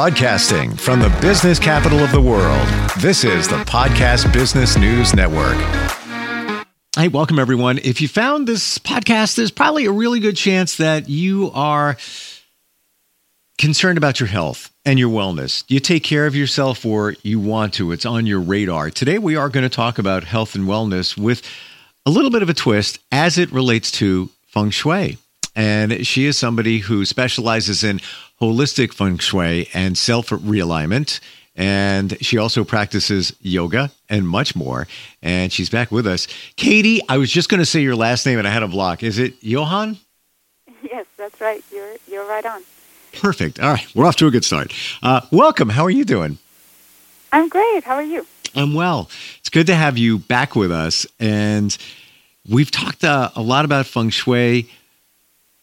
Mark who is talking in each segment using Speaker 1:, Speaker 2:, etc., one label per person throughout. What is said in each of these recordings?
Speaker 1: Broadcasting from the business capital of the world, this is the Podcast Business News Network.
Speaker 2: Hey, welcome everyone. If you found this podcast, there's probably a really good chance that you are concerned about your health and your wellness. Do you take care of yourself or you want to? It's on your radar. Today, we are going to talk about health and wellness with a little bit of a twist as it relates to feng shui. And she is somebody who specializes in holistic feng shui and self realignment. And she also practices yoga and much more. And she's back with us. Katie, I was just going to say your last name and I had a block. Is it Johan?
Speaker 3: Yes, that's right. You're you're right on.
Speaker 2: Perfect. All right, we're off to a good start. Uh, welcome. How are you doing?
Speaker 3: I'm great. How are you?
Speaker 2: I'm well. It's good to have you back with us. And we've talked uh, a lot about feng shui,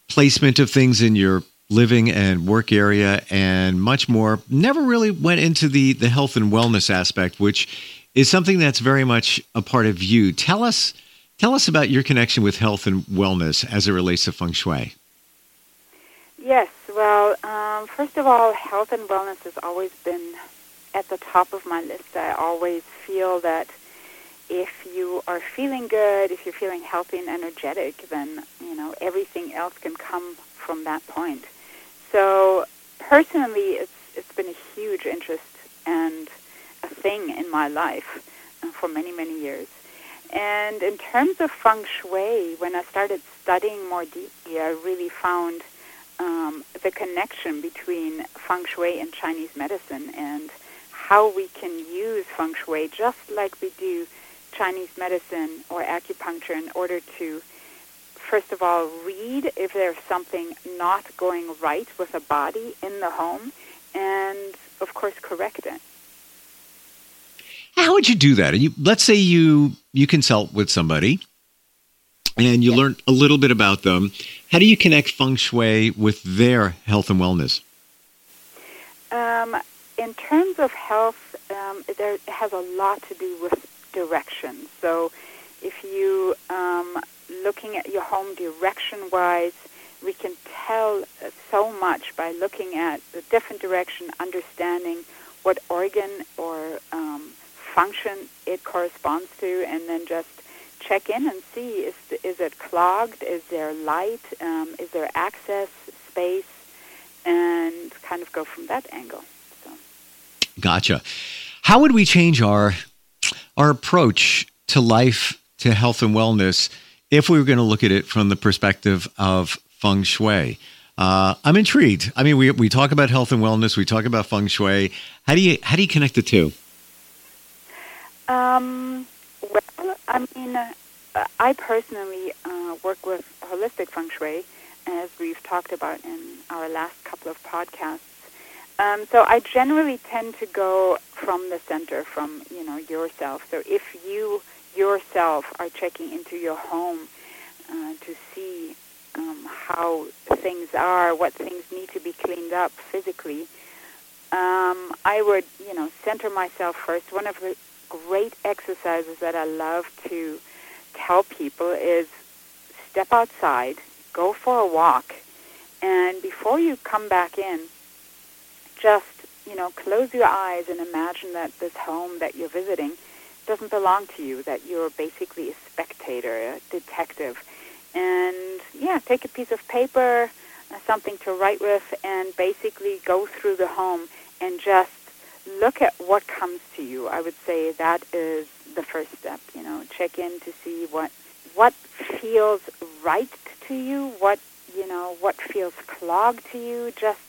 Speaker 2: placement of things in your living and work area and much more never really went into the the health and wellness aspect which is something that's very much a part of you. Tell us tell us about your connection with health and wellness as it relates to feng shui.
Speaker 3: Yes well um, first of all health and wellness has always been at the top of my list. I always feel that if you are feeling good if you're feeling healthy and energetic then you know everything else can come from that point so personally, it's it's been a huge interest and a thing in my life uh, for many many years. And in terms of feng shui, when I started studying more deeply, I really found um, the connection between feng shui and Chinese medicine and how we can use feng shui just like we do Chinese medicine or acupuncture in order to first of all, read if there's something not going right with a body in the home, and of course, correct it.
Speaker 2: How would you do that? You, let's say you you consult with somebody, and you yes. learn a little bit about them. How do you connect feng shui with their health and wellness?
Speaker 3: Um, in terms of health, um, there has a lot to do with direction. So, if you um, looking at your home direction wise, we can tell so much by looking at the different direction, understanding what organ or um, function it corresponds to, and then just check in and see is is it clogged? Is there light? Um, is there access space? And kind of go from that angle. So.
Speaker 2: Gotcha. How would we change our our approach to life, to health and wellness? if we were going to look at it from the perspective of feng shui. Uh, I'm intrigued. I mean, we we talk about health and wellness. We talk about feng shui. How do you how do you connect the two?
Speaker 3: Um, well, I mean, uh, I personally uh, work with holistic feng shui, as we've talked about in our last couple of podcasts. Um, so I generally tend to go from the center, from you know yourself. So if you yourself are checking into your home uh, to see um, how things are, what things need to be cleaned up physically, um, I would, you know, center myself first. One of the great exercises that I love to tell people is step outside, go for a walk, and before you come back in, just, you know, close your eyes and imagine that this home that you're visiting – doesn't belong to you, that you're basically a spectator, a detective. And yeah, take a piece of paper, uh, something to write with, and basically go through the home and just look at what comes to you. I would say that is the first step, you know, check in to see what what feels right to you, what you know, what feels clogged to you, just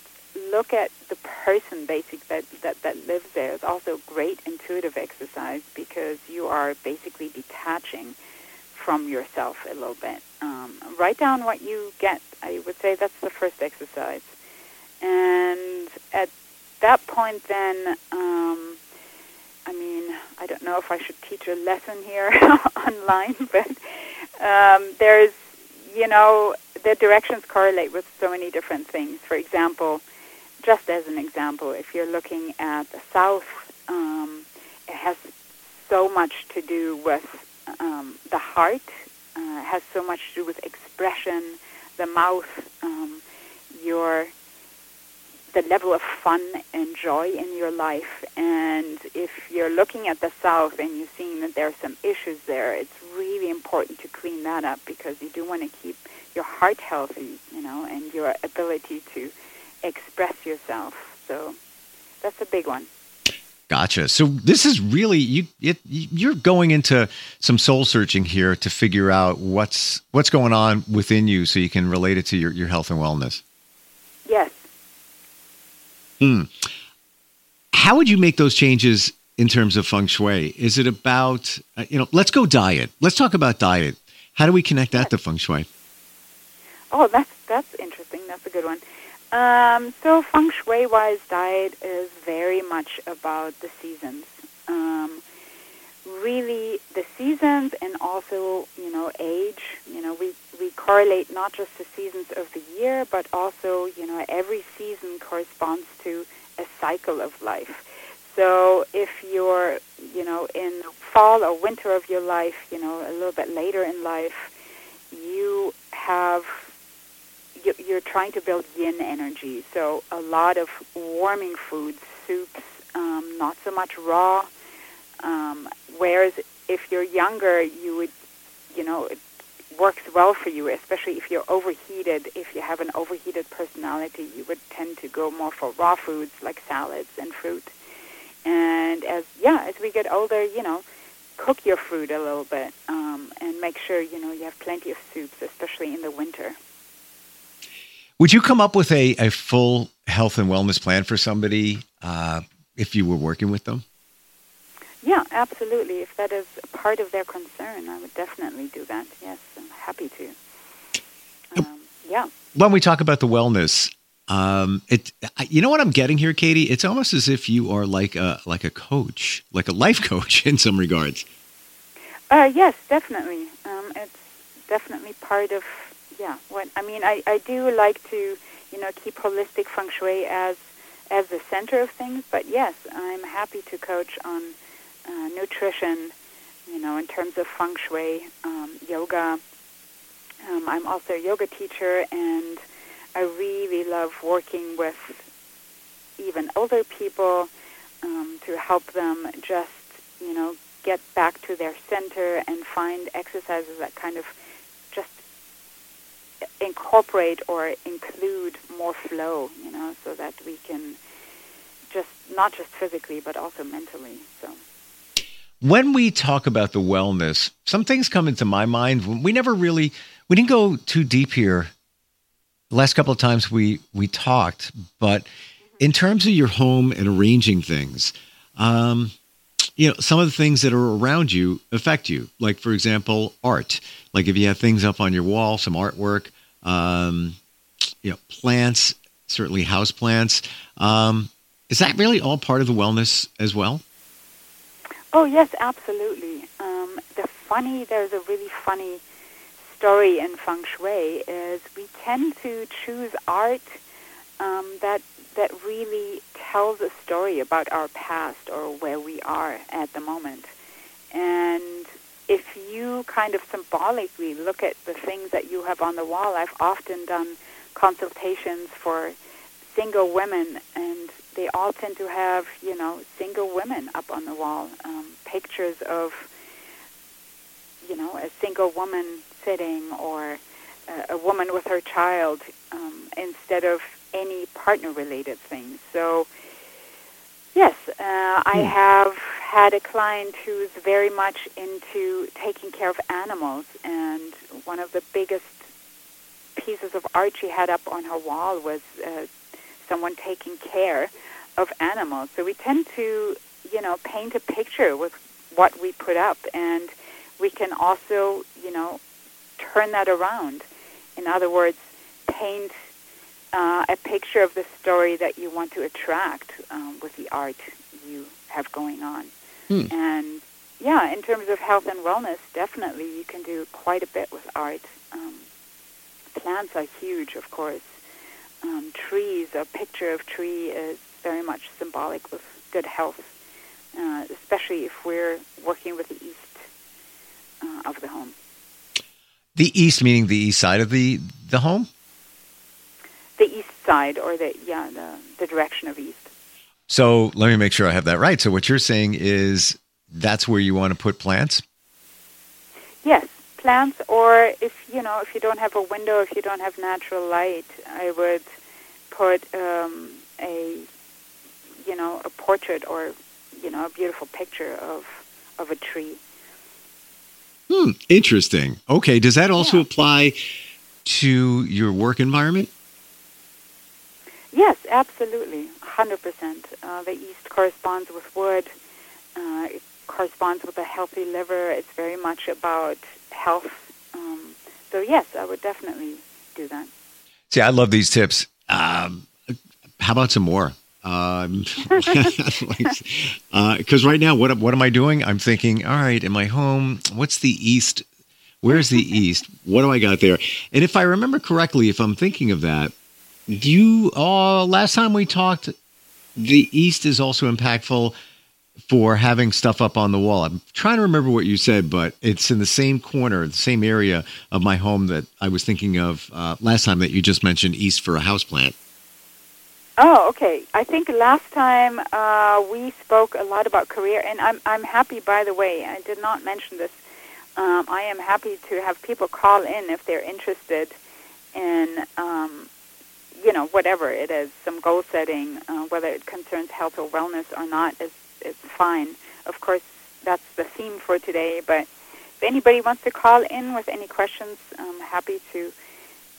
Speaker 3: look at the person basic that, that, that lives there is also a great intuitive exercise because you are basically detaching from yourself a little bit. Um, write down what you get. I would say that's the first exercise. And at that point then, um, I mean, I don't know if I should teach a lesson here online, but um, there's, you know, the directions correlate with so many different things. For example, just as an example, if you're looking at the South, um, it has so much to do with um, the heart, uh, has so much to do with expression, the mouth, um, your the level of fun and joy in your life. And if you're looking at the South and you're seeing that there are some issues there, it's really important to clean that up because you do want to keep your heart healthy, you know, and your ability to express yourself. So that's a big one.
Speaker 2: Gotcha. So this is really you. It, you're going into some soul searching here to figure out what's what's going on within you, so you can relate it to your, your health and wellness.
Speaker 3: Yes.
Speaker 2: Hmm. How would you make those changes in terms of feng shui? Is it about uh, you know? Let's go diet. Let's talk about diet. How do we connect that to feng shui?
Speaker 3: Oh, that's that's interesting. That's a good one. Um, so feng shui wise diet is very much about the seasons. Um, really the seasons and also, you know, age. You know, we, we correlate not just the seasons of the year, but also, you know, every season corresponds to a cycle of life. So if you're, you know, in fall or winter of your life, you know, a little bit later in life, you have you're trying to build yin energy. So a lot of warming foods, soups, um, not so much raw. Um, whereas if you're younger, you would, you know, it works well for you, especially if you're overheated. If you have an overheated personality, you would tend to go more for raw foods like salads and fruit. And as yeah, as we get older, you know, cook your food a little bit um, and make sure you know you have plenty of soups, especially in the winter.
Speaker 2: Would you come up with a, a full health and wellness plan for somebody uh, if you were working with them?
Speaker 3: Yeah, absolutely. If that is part of their concern, I would definitely do that. Yes, I'm happy to. Um, yeah.
Speaker 2: When we talk about the wellness, um, it you know what I'm getting here, Katie? It's almost as if you are like a like a coach, like a life coach in some regards.
Speaker 3: Uh, yes, definitely. Um, it's definitely part of yeah. What I mean, I, I do like to, you know, keep holistic feng shui as as the center of things. But yes, I'm happy to coach on uh, nutrition, you know, in terms of feng shui, um, yoga. Um, I'm also a yoga teacher, and I really love working with even older people um, to help them just, you know, get back to their center and find exercises that kind of incorporate or include more flow, you know, so that we can just not just physically but also mentally. So
Speaker 2: when we talk about the wellness, some things come into my mind. We never really we didn't go too deep here. The last couple of times we we talked, but in terms of your home and arranging things, um, you know, some of the things that are around you affect you. Like, for example, art. Like if you have things up on your wall, some artwork, um, you know, plants, certainly house plants. Um, is that really all part of the wellness as well?
Speaker 3: Oh yes, absolutely. Um, the funny, there's a really funny story in feng shui is we tend to choose art um, that that really tells a story about our past or where we are at the moment. And if you kind of symbolically look at the things that you have on the wall, I've often done consultations for single women, and they all tend to have, you know, single women up on the wall, um, pictures of, you know, a single woman sitting or a, a woman with her child um, instead of any partner-related things. So, yes, uh, I hmm. have had a client who's very much into taking care of animals, and one of the biggest pieces of art she had up on her wall was uh, someone taking care of animals. So we tend to, you know, paint a picture with what we put up, and we can also, you know, turn that around. In other words, paint uh, a picture of the story that you want to attract um, with the art you have going on. Hmm. And yeah, in terms of health and wellness, definitely you can do quite a bit with art. Um, plants are huge, of course. Um, trees, a picture of tree is very much symbolic with good health, uh, especially if we're working with the east uh, of the home.
Speaker 2: The east meaning the east side of the the home.
Speaker 3: The east side or the yeah the, the direction of east.
Speaker 2: So let me make sure I have that right. So what you're saying is that's where you want to put plants?
Speaker 3: Yes, plants or if you know if you don't have a window, if you don't have natural light, I would put um, a you know a portrait or you know a beautiful picture of of a tree.
Speaker 2: Hmm, interesting. Okay, does that also
Speaker 3: Yeah.
Speaker 2: apply to your work environment?
Speaker 3: Yes, absolutely, hundred percent. Uh, the east corresponds with wood. Uh, it corresponds with a healthy liver. It's very much about health. Um, so yes, I would definitely do that.
Speaker 2: See, I love these tips. Um, how about some more? Um, because right now, what what am I doing? I'm thinking, all right, in my home, what's the east? Where's the east? What do I got there? And if I remember correctly, if I'm thinking of that, you uh, last time we talked, the east is also impactful for having stuff up on the wall. I'm trying to remember what you said, but it's in the same corner, the same area of my home that I was thinking of uh, last time that you just mentioned east for a house plant.
Speaker 3: Oh, okay. I think last time uh, we spoke a lot about career, and I'm I'm happy. By the way, I did not mention this. Um, I am happy to have people call in if they're interested in, um, you know, whatever it is, some goal setting, uh, whether it concerns health or wellness or not, is is fine. Of course, that's the theme for today. But if anybody wants to call in with any questions, I'm happy to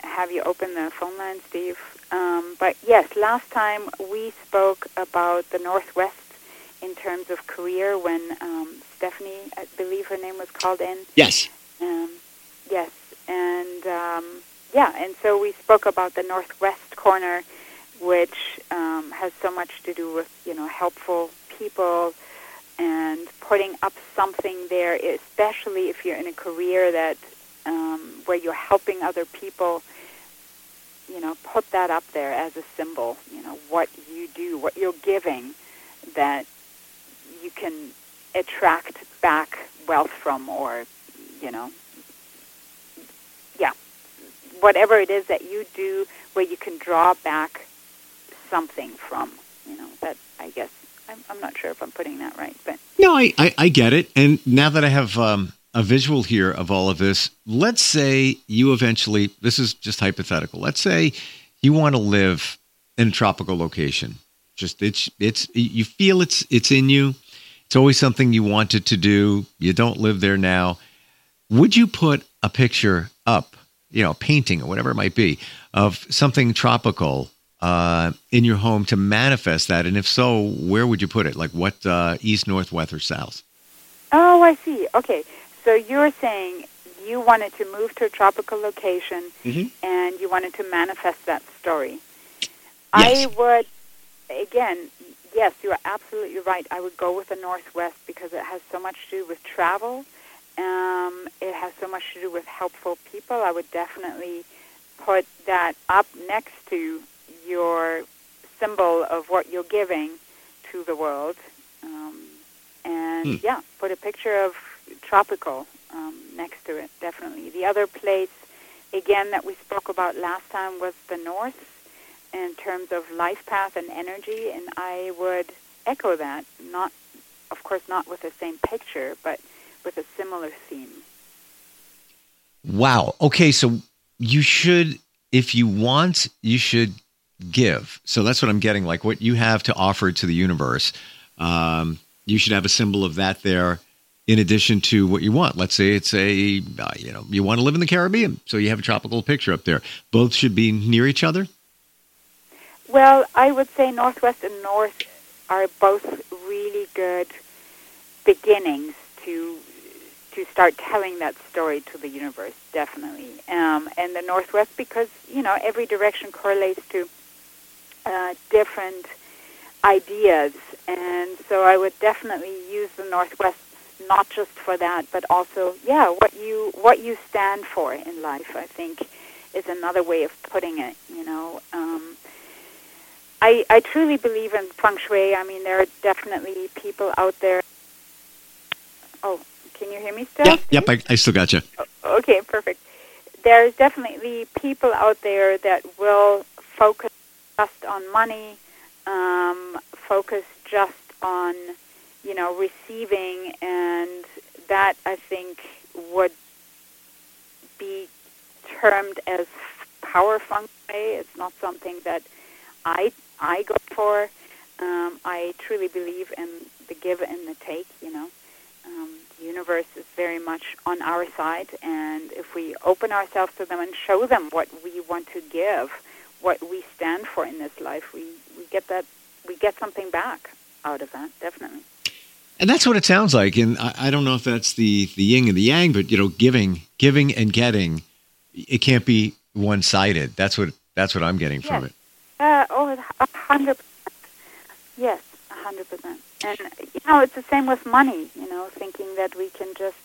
Speaker 3: have you open the phone line, Steve. Um, but yes, last time we spoke about the Northwest in terms of career when um, Stephanie, I believe her name was called in.
Speaker 2: Yes.
Speaker 3: Um, yes, and um, yeah, and so we spoke about the Northwest corner, which um, has so much to do with you know helpful people and putting up something there, especially if you're in a career that um, where you're helping other people. You know, put that up there as a symbol. You know what you do, what you're giving, that you can attract back wealth from, or you know, whatever it is that you do, where you can draw back something from. You know, that I guess I'm, I'm not sure if I'm putting that right, but
Speaker 2: No, I, I, I get it. And now that I have um, a visual here of all of this, let's say you eventually, this is just hypothetical. Let's say you want to live in a tropical location. Just it's it's you feel it's it's in you. It's always something you wanted to do. You don't live there now. Would you put a picture up, you know, painting or whatever it might be, of something tropical uh, in your home to manifest that? And if so, where would you put it? Like what, uh, east, north, west, or south?
Speaker 3: Oh, I see. Okay. So you're saying you wanted to move to a tropical location
Speaker 2: Mhm.
Speaker 3: and you wanted to manifest that story.
Speaker 2: Yes.
Speaker 3: I would, again, yes, you are absolutely right. I would go with the Northwest because it has so much to do with travel. Um, it has so much to do with helpful people. I would definitely put that up next to your symbol of what you're giving to the world. Um, and
Speaker 2: Hmm.
Speaker 3: yeah, put a picture of tropical um, next to it, definitely. The other place, again, that we spoke about last time was the north in terms of life path and energy, and I would echo that. Not, of course, not with the same picture, but with a similar theme.
Speaker 2: Wow. Okay. So you should, if you want, you should give. So that's what I'm getting. Like what you have to offer to the universe. Um, you should have a symbol of that there in addition to what you want. Let's say it's a, uh, you know, you want to live in the Caribbean. So you have a tropical picture up there. Both should be near each other.
Speaker 3: Well, I would say Northwest and North are both really good beginnings to to start telling that story to the universe, definitely. Um, and the Northwest, because you know every direction correlates to uh, different ideas, and so I would definitely use the Northwest not just for that, but also, yeah, what you what you stand for in life. I think is another way of putting it. You know. Um, I, I truly believe in feng shui. I mean, there are definitely people out there. Oh, can you hear me still?
Speaker 2: Yep. Yep. I, I still got you.
Speaker 3: Okay, perfect. There's definitely people out there that will focus just on money, um, focus just on you know receiving, and that I think would be termed as power shui. It's not something that I I go for. Um, I truly believe in the give and the take. You know, universe is very much on our side, and if we open ourselves to them and show them what we want to give, what we stand for in this life, we we get that we get something back out of that. Definitely.
Speaker 2: And that's what it sounds like. And I, I don't know if that's the the yin and the yang, but you know, giving, giving, and getting, it can't be one sided. That's what that's what I'm getting
Speaker 3: yes.
Speaker 2: from it.
Speaker 3: Uh, oh, a hundred percent. Yes, a hundred percent. And you know, it's the same with money. You know, thinking that we can just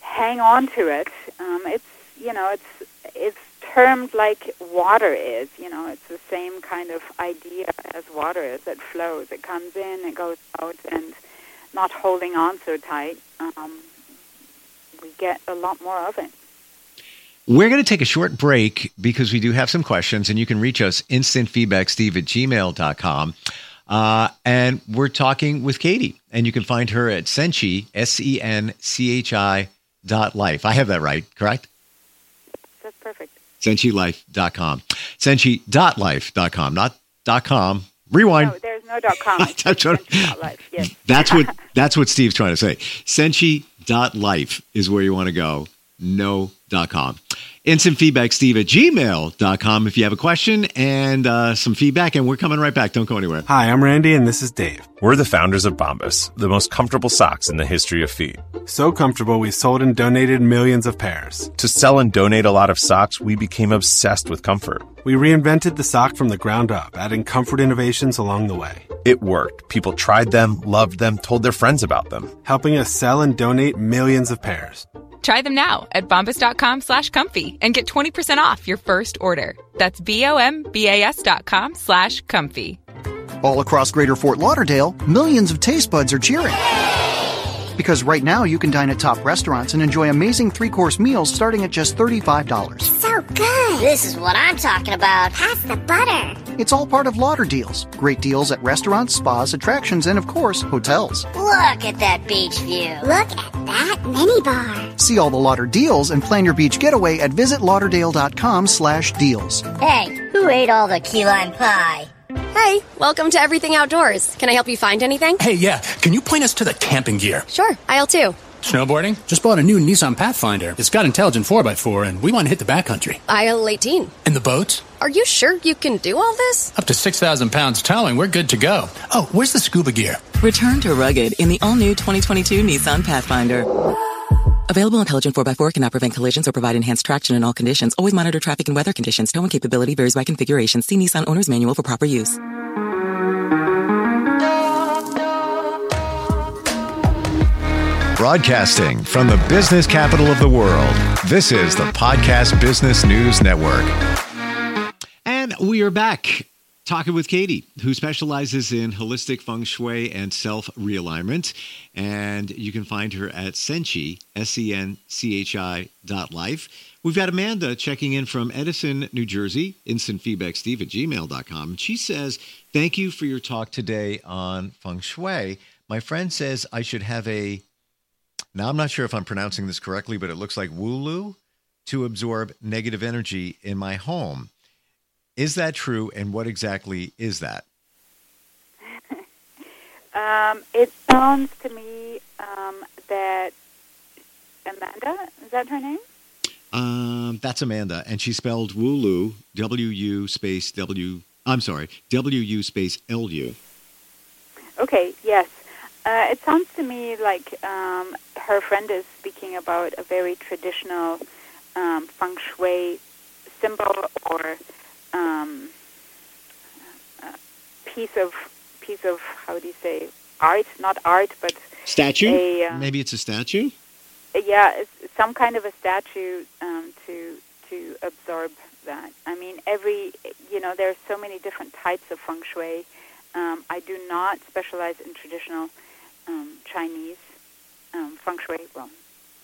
Speaker 3: hang on to it. Um, it's you know, it's it's termed like water is. You know, it's the same kind of idea as water is. It flows. It comes in. It goes out, and not holding on so tight. Um, we get a lot more of it.
Speaker 2: We're going to take a short break because we do have some questions, and you can reach us instantfeedbacksteve at gmail.com. Uh, and we're talking with Katie, and you can find her at Senchi, S E N C H I dot life. I have that right, correct?
Speaker 3: That's perfect.
Speaker 2: SenchiLife.com. Senchi.life.com, not dot .com. Rewind.
Speaker 3: No, there's no dot com.
Speaker 2: That's
Speaker 3: Yes.
Speaker 2: That's what that's what Steve's trying to say. Senchi.life is where you want to go. No dot com. Instant feedback, Steve at gmail.com if you have a question and uh, some feedback. And we're coming right back. Don't go anywhere.
Speaker 4: Hi, I'm Randy, and this is Dave.
Speaker 5: We're the founders of Bombas, the most comfortable socks in the history of feet.
Speaker 4: So comfortable, we sold and donated millions of pairs.
Speaker 5: To sell and donate a lot of socks, we became obsessed with comfort.
Speaker 4: We reinvented the sock from the ground up, adding comfort innovations along the way,
Speaker 5: It worked. People tried them, loved them, told their friends about them.
Speaker 4: helping us sell and donate millions of pairs.
Speaker 6: Try them now at bombas.com slash comfy and get 20% off your first order. That's B-O-M-B-A-S dot com slash comfy.
Speaker 7: All across Greater Fort Lauderdale, millions of taste buds are cheering. Because right now you can dine at top restaurants and enjoy amazing three course meals starting at just $35.
Speaker 8: So good. This is what I'm talking about. Pass the butter.
Speaker 7: It's all part of Lauder Deals. Great deals at restaurants, spas, attractions, and of course, hotels.
Speaker 8: Look at that beach view. Look at that minibar.
Speaker 7: See all the Lauder deals and plan your beach getaway at visitlauderdale.com slash deals.
Speaker 8: Hey, who ate all the key lime pie?
Speaker 9: Hey, welcome to Everything Outdoors. Can I help you find anything?
Speaker 10: Hey, yeah, can you point us to the camping gear?
Speaker 9: Sure, aisle two.
Speaker 10: Snowboarding? Just bought a new Nissan Pathfinder. It's got intelligent 4x4, and we want to hit the backcountry.
Speaker 9: Aisle 18.
Speaker 10: And the boats?
Speaker 9: Are you sure you can do all this?
Speaker 10: Up to 6,000 pounds towing, we're good to go. Oh, where's the scuba gear?
Speaker 11: Return to rugged in the all-new 2022 Nissan Pathfinder. Available intelligent 4x4 cannot prevent collisions or provide enhanced traction in all conditions. Always monitor traffic and weather conditions. Towing capability varies by configuration. See Nissan Owner's Manual for proper use.
Speaker 1: Broadcasting from the business capital of the world, this is the Podcast Business News Network.
Speaker 2: And we are back talking with Katie, who specializes in holistic feng shui and self realignment. And you can find her at Senchi, S E N C H I dot life. We've got Amanda checking in from Edison, New Jersey, instant feedback steve at gmail.com. She says, Thank you for your talk today on feng shui. My friend says I should have a, now I'm not sure if I'm pronouncing this correctly, but it looks like Wulu to absorb negative energy in my home. Is that true? And what exactly is that?
Speaker 3: Um, it sounds to me um, that Amanda, is that her name?
Speaker 2: Um, that's Amanda, and she spelled Wulu, W U space W. I'm sorry, W U space L U.
Speaker 3: Okay, yes. Uh, it sounds to me like um, her friend is speaking about a very traditional um, feng shui symbol or um, uh, piece of piece of how do you say art? Not art, but
Speaker 2: Statue?
Speaker 3: A, uh,
Speaker 2: Maybe it's a statue.
Speaker 3: yeah, it's some kind of a statue um, to to absorb that. I mean, every you know, there's so many different types of feng shui. Um, I do not specialize in traditional um, Chinese um, feng shui. Well,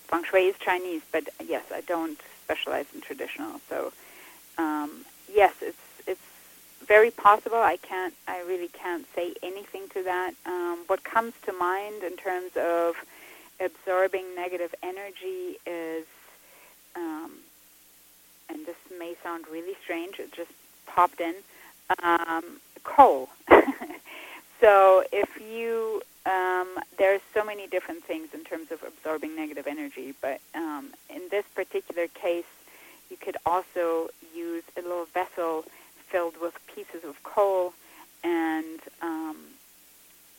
Speaker 3: feng shui is Chinese, but yes, I don't specialize in traditional. So, um, yes, it's it's very possible. I can't. I really can't say anything to that. Um, what comes to mind in terms of absorbing negative energy is, um, and this may sound really strange. It just popped in. Um, coal. so if you um, are so many different things in terms of absorbing negative energy, but um, in this particular case, you could also use a little vessel filled with pieces of coal and um,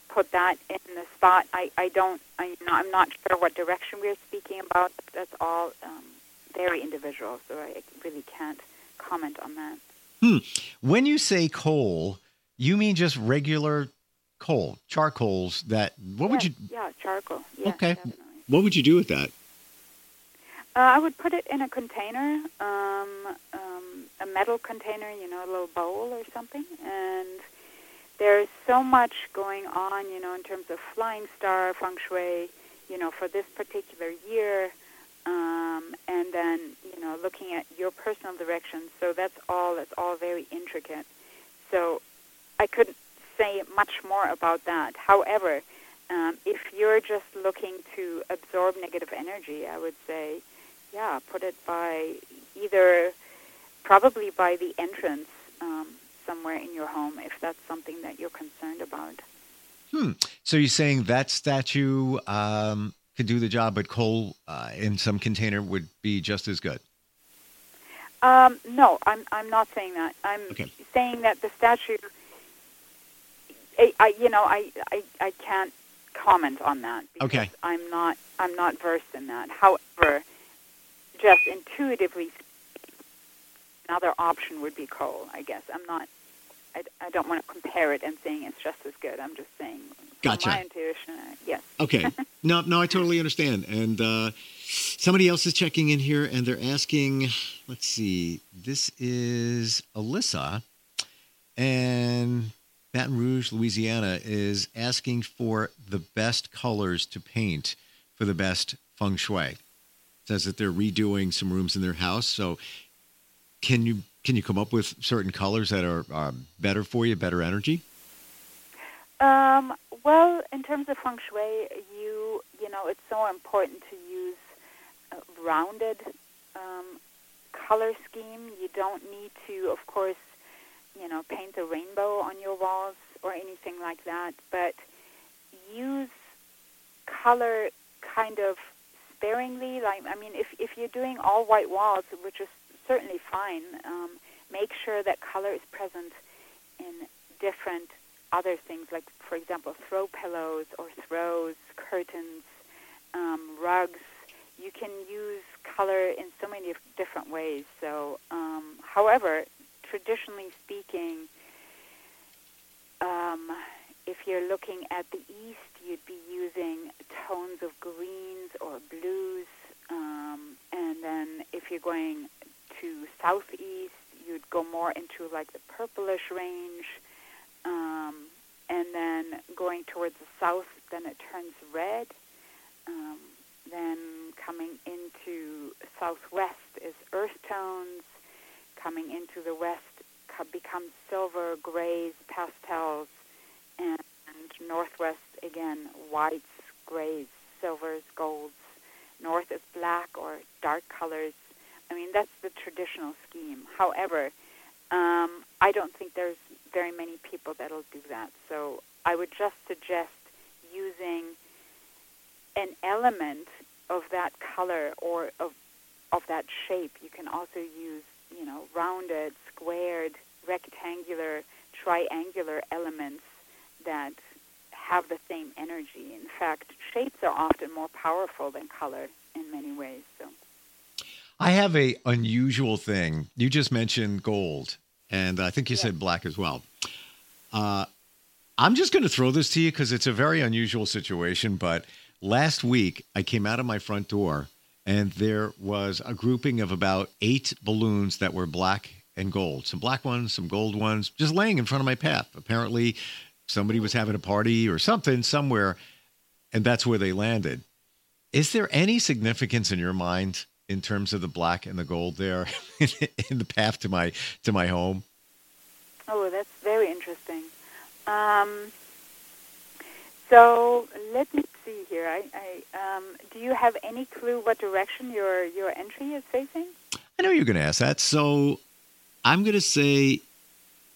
Speaker 3: put that in the spot. I, I don't, I, I'm not sure what direction we're speaking about. That's all um, very individual, so I really can't comment on that.
Speaker 2: Hmm. When you say coal, you mean just regular coal, charcoals that, what
Speaker 3: yeah,
Speaker 2: would you?
Speaker 3: Yeah, charcoal. Yeah,
Speaker 2: okay.
Speaker 3: Definitely.
Speaker 2: What would you do with that?
Speaker 3: Uh, I would put it in a container, um, um, a metal container, you know, a little bowl or something. And there's so much going on, you know, in terms of flying star feng shui, you know, for this particular year. Um, and then, you know, looking at your personal direction. So that's all. That's all very intricate. So I couldn't say much more about that. However, um, if you're just looking to absorb negative energy, I would say yeah, put it by either probably by the entrance um, somewhere in your home if that's something that you're concerned about.
Speaker 2: Hmm. So you're saying that statue um, could do the job, but coal uh, in some container would be just as good.
Speaker 3: Um, no, I'm I'm not saying that. I'm
Speaker 2: Okay.
Speaker 3: saying that the statue. I, I you know I, I I can't comment on that because
Speaker 2: Okay.
Speaker 3: I'm not I'm not versed in that. However, just intuitively, another option would be coal. I guess I'm not. I, I don't want to compare it and saying it's just as good. I'm just saying.
Speaker 2: Gotcha.
Speaker 3: My intuition, uh, yes.
Speaker 2: Okay. no, no, I totally understand. And uh, somebody else is checking in here, and they're asking. Let's see. This is Alyssa, and Baton Rouge, Louisiana, is asking for the best colors to paint for the best feng shui. Says that they're redoing some rooms in their house. So, can you can you come up with certain colors that are, are better for you, better energy?
Speaker 3: Um, well, in terms of feng shui, you you know it's so important to use a rounded um, color scheme. You don't need to, of course, you know, paint a rainbow on your walls or anything like that, but use color kind of sparingly. Like, I mean, if if you're doing all white walls, which is certainly fine, um, make sure that color is present in different other things, like for example, throw pillows or throws, curtains, um, rugs. You can use color in so many different ways. So, um, however, traditionally speaking, um, if you're looking at the east, you'd be using tones of greens or blues. Um, and then if you're going to southeast, you'd go more into like the purplish range. Um, and then going towards the south, then it turns red. Um, then coming into southwest is earth tones. Coming into the west co- becomes silver, grays, pastels, and, and northwest again whites, grays, silvers, golds. North is black or dark colors. I mean that's the traditional scheme. However, um, I don't think there's very many people that'll do that. So I would just suggest using an element of that color or of of that shape. You can also use, you know, rounded, squared, rectangular, triangular elements that have the same energy. In fact, shapes are often more powerful than color in many ways. So
Speaker 2: I have a unusual thing. You just mentioned gold, and I think you said black as well. Uh, I'm just going to throw this to you because it's a very unusual situation. But last week, I came out of my front door, and there was a grouping of about eight balloons that were black and gold. Some black ones, some gold ones, just laying in front of my path. Apparently, somebody was having a party or something somewhere, and that's where they landed. Is there any significance in your mind in terms of the black and the gold there in the path to my to my home?
Speaker 3: Oh, that's very interesting. Um, so let me see here. I, I um, do you have any clue what direction your your entry is facing?
Speaker 2: I know you're going to ask that, so I'm going to say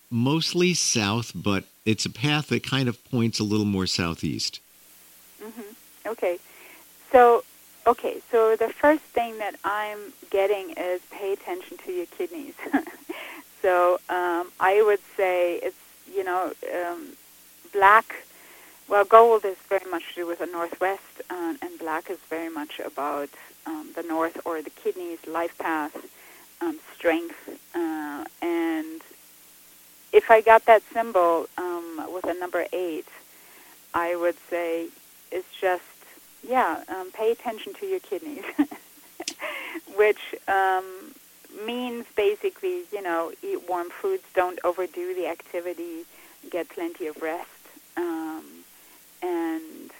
Speaker 2: mostly south, but it's a path that kind of points a little more southeast.
Speaker 3: Mm-hmm. Okay, so okay, so the first thing that I'm getting is pay attention to your kidneys. so um, I would say it's you know um, black well, gold is very much to do with the northwest, uh, and black is very much about um, the north or the kidneys, life path, um, strength. Uh, and if I got that symbol um, with a number eight, I would say it's just, yeah, um, pay attention to your kidneys, which um, means basically, you know, eat warm foods, don't overdo the activity, get plenty of rest. Um, and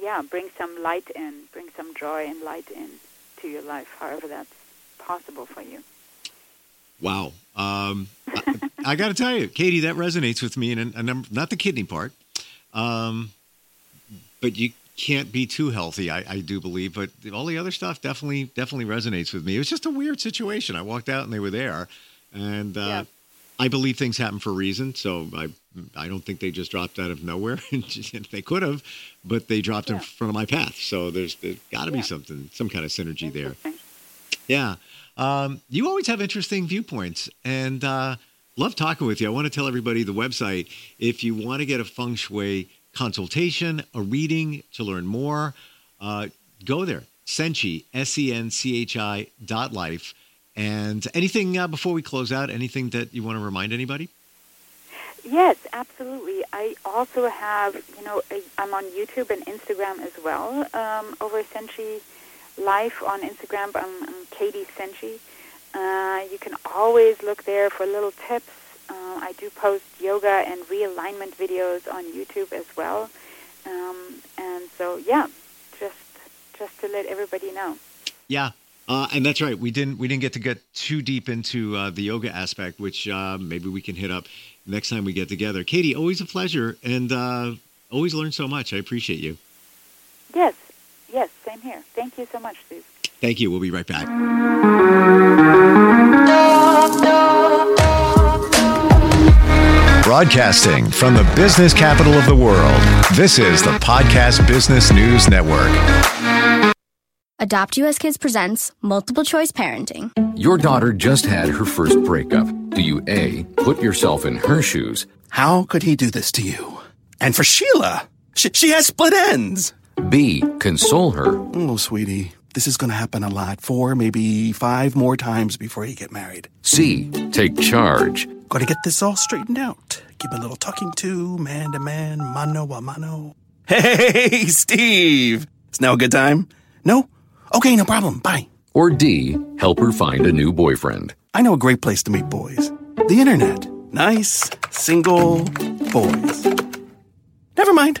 Speaker 3: yeah, bring some light in, bring some joy and light in to your life, however that's possible for you.
Speaker 2: Wow. Um, I, got to tell you, Katie, that resonates with me, and number, not the kidney part, um, but you can't be too healthy. I, I, do believe, but all the other stuff definitely definitely resonates with me. It was just a weird situation. I walked out and they were there, and uh, yeah. I believe things happen for a reason. So I I don't think they just dropped out of nowhere. they could have, but they dropped yeah. in front of my path. So there's there's got to yeah. be something, some kind of synergy there. Yeah. Um, you always have interesting viewpoints, and uh, love talking with you. I want to tell everybody the website if you want to get a feng shui consultation, a reading to learn more. Uh, go there, Senchi S E N C H I dot life. And anything uh, before we close out? Anything that you want to remind anybody?
Speaker 3: Yes, absolutely. I also have, you know, I'm on YouTube and Instagram as well. Um, over Senchi Life on Instagram, I'm, I'm Katie Senchi. Uh, you can always look there for little tips. Uh, I do post yoga and realignment videos on YouTube as well. Um, and so, yeah, just just to let everybody know.
Speaker 2: Yeah, uh, and that's right. We didn't we didn't get to get too deep into uh, the yoga aspect, which uh, maybe we can hit up next time we get together. Katie, always a pleasure, and uh, always learn so much. I appreciate you.
Speaker 3: Yes, yes, same here. Thank you so much, Steve.
Speaker 2: Thank you. We'll be right back.
Speaker 1: Broadcasting from the business capital of the world, this is the Podcast Business News Network.
Speaker 12: Adopt US Kids presents Multiple Choice Parenting.
Speaker 13: Your daughter just had her first breakup. Do you A, put yourself in her shoes?
Speaker 14: How could he do this to you? And for Sheila, she, she has split ends.
Speaker 13: B, console her.
Speaker 14: Oh, sweetie, this is going to happen a lot. Four, maybe five more times before you get married.
Speaker 13: C, take charge.
Speaker 14: Got to get this all straightened out. Give a little talking to, man to man, mano a mano. Hey, Steve! It's now a good time? No? Okay, no problem. Bye.
Speaker 13: Or D, help her find a new boyfriend.
Speaker 14: I know a great place to meet boys the internet. Nice, single boys. Never mind.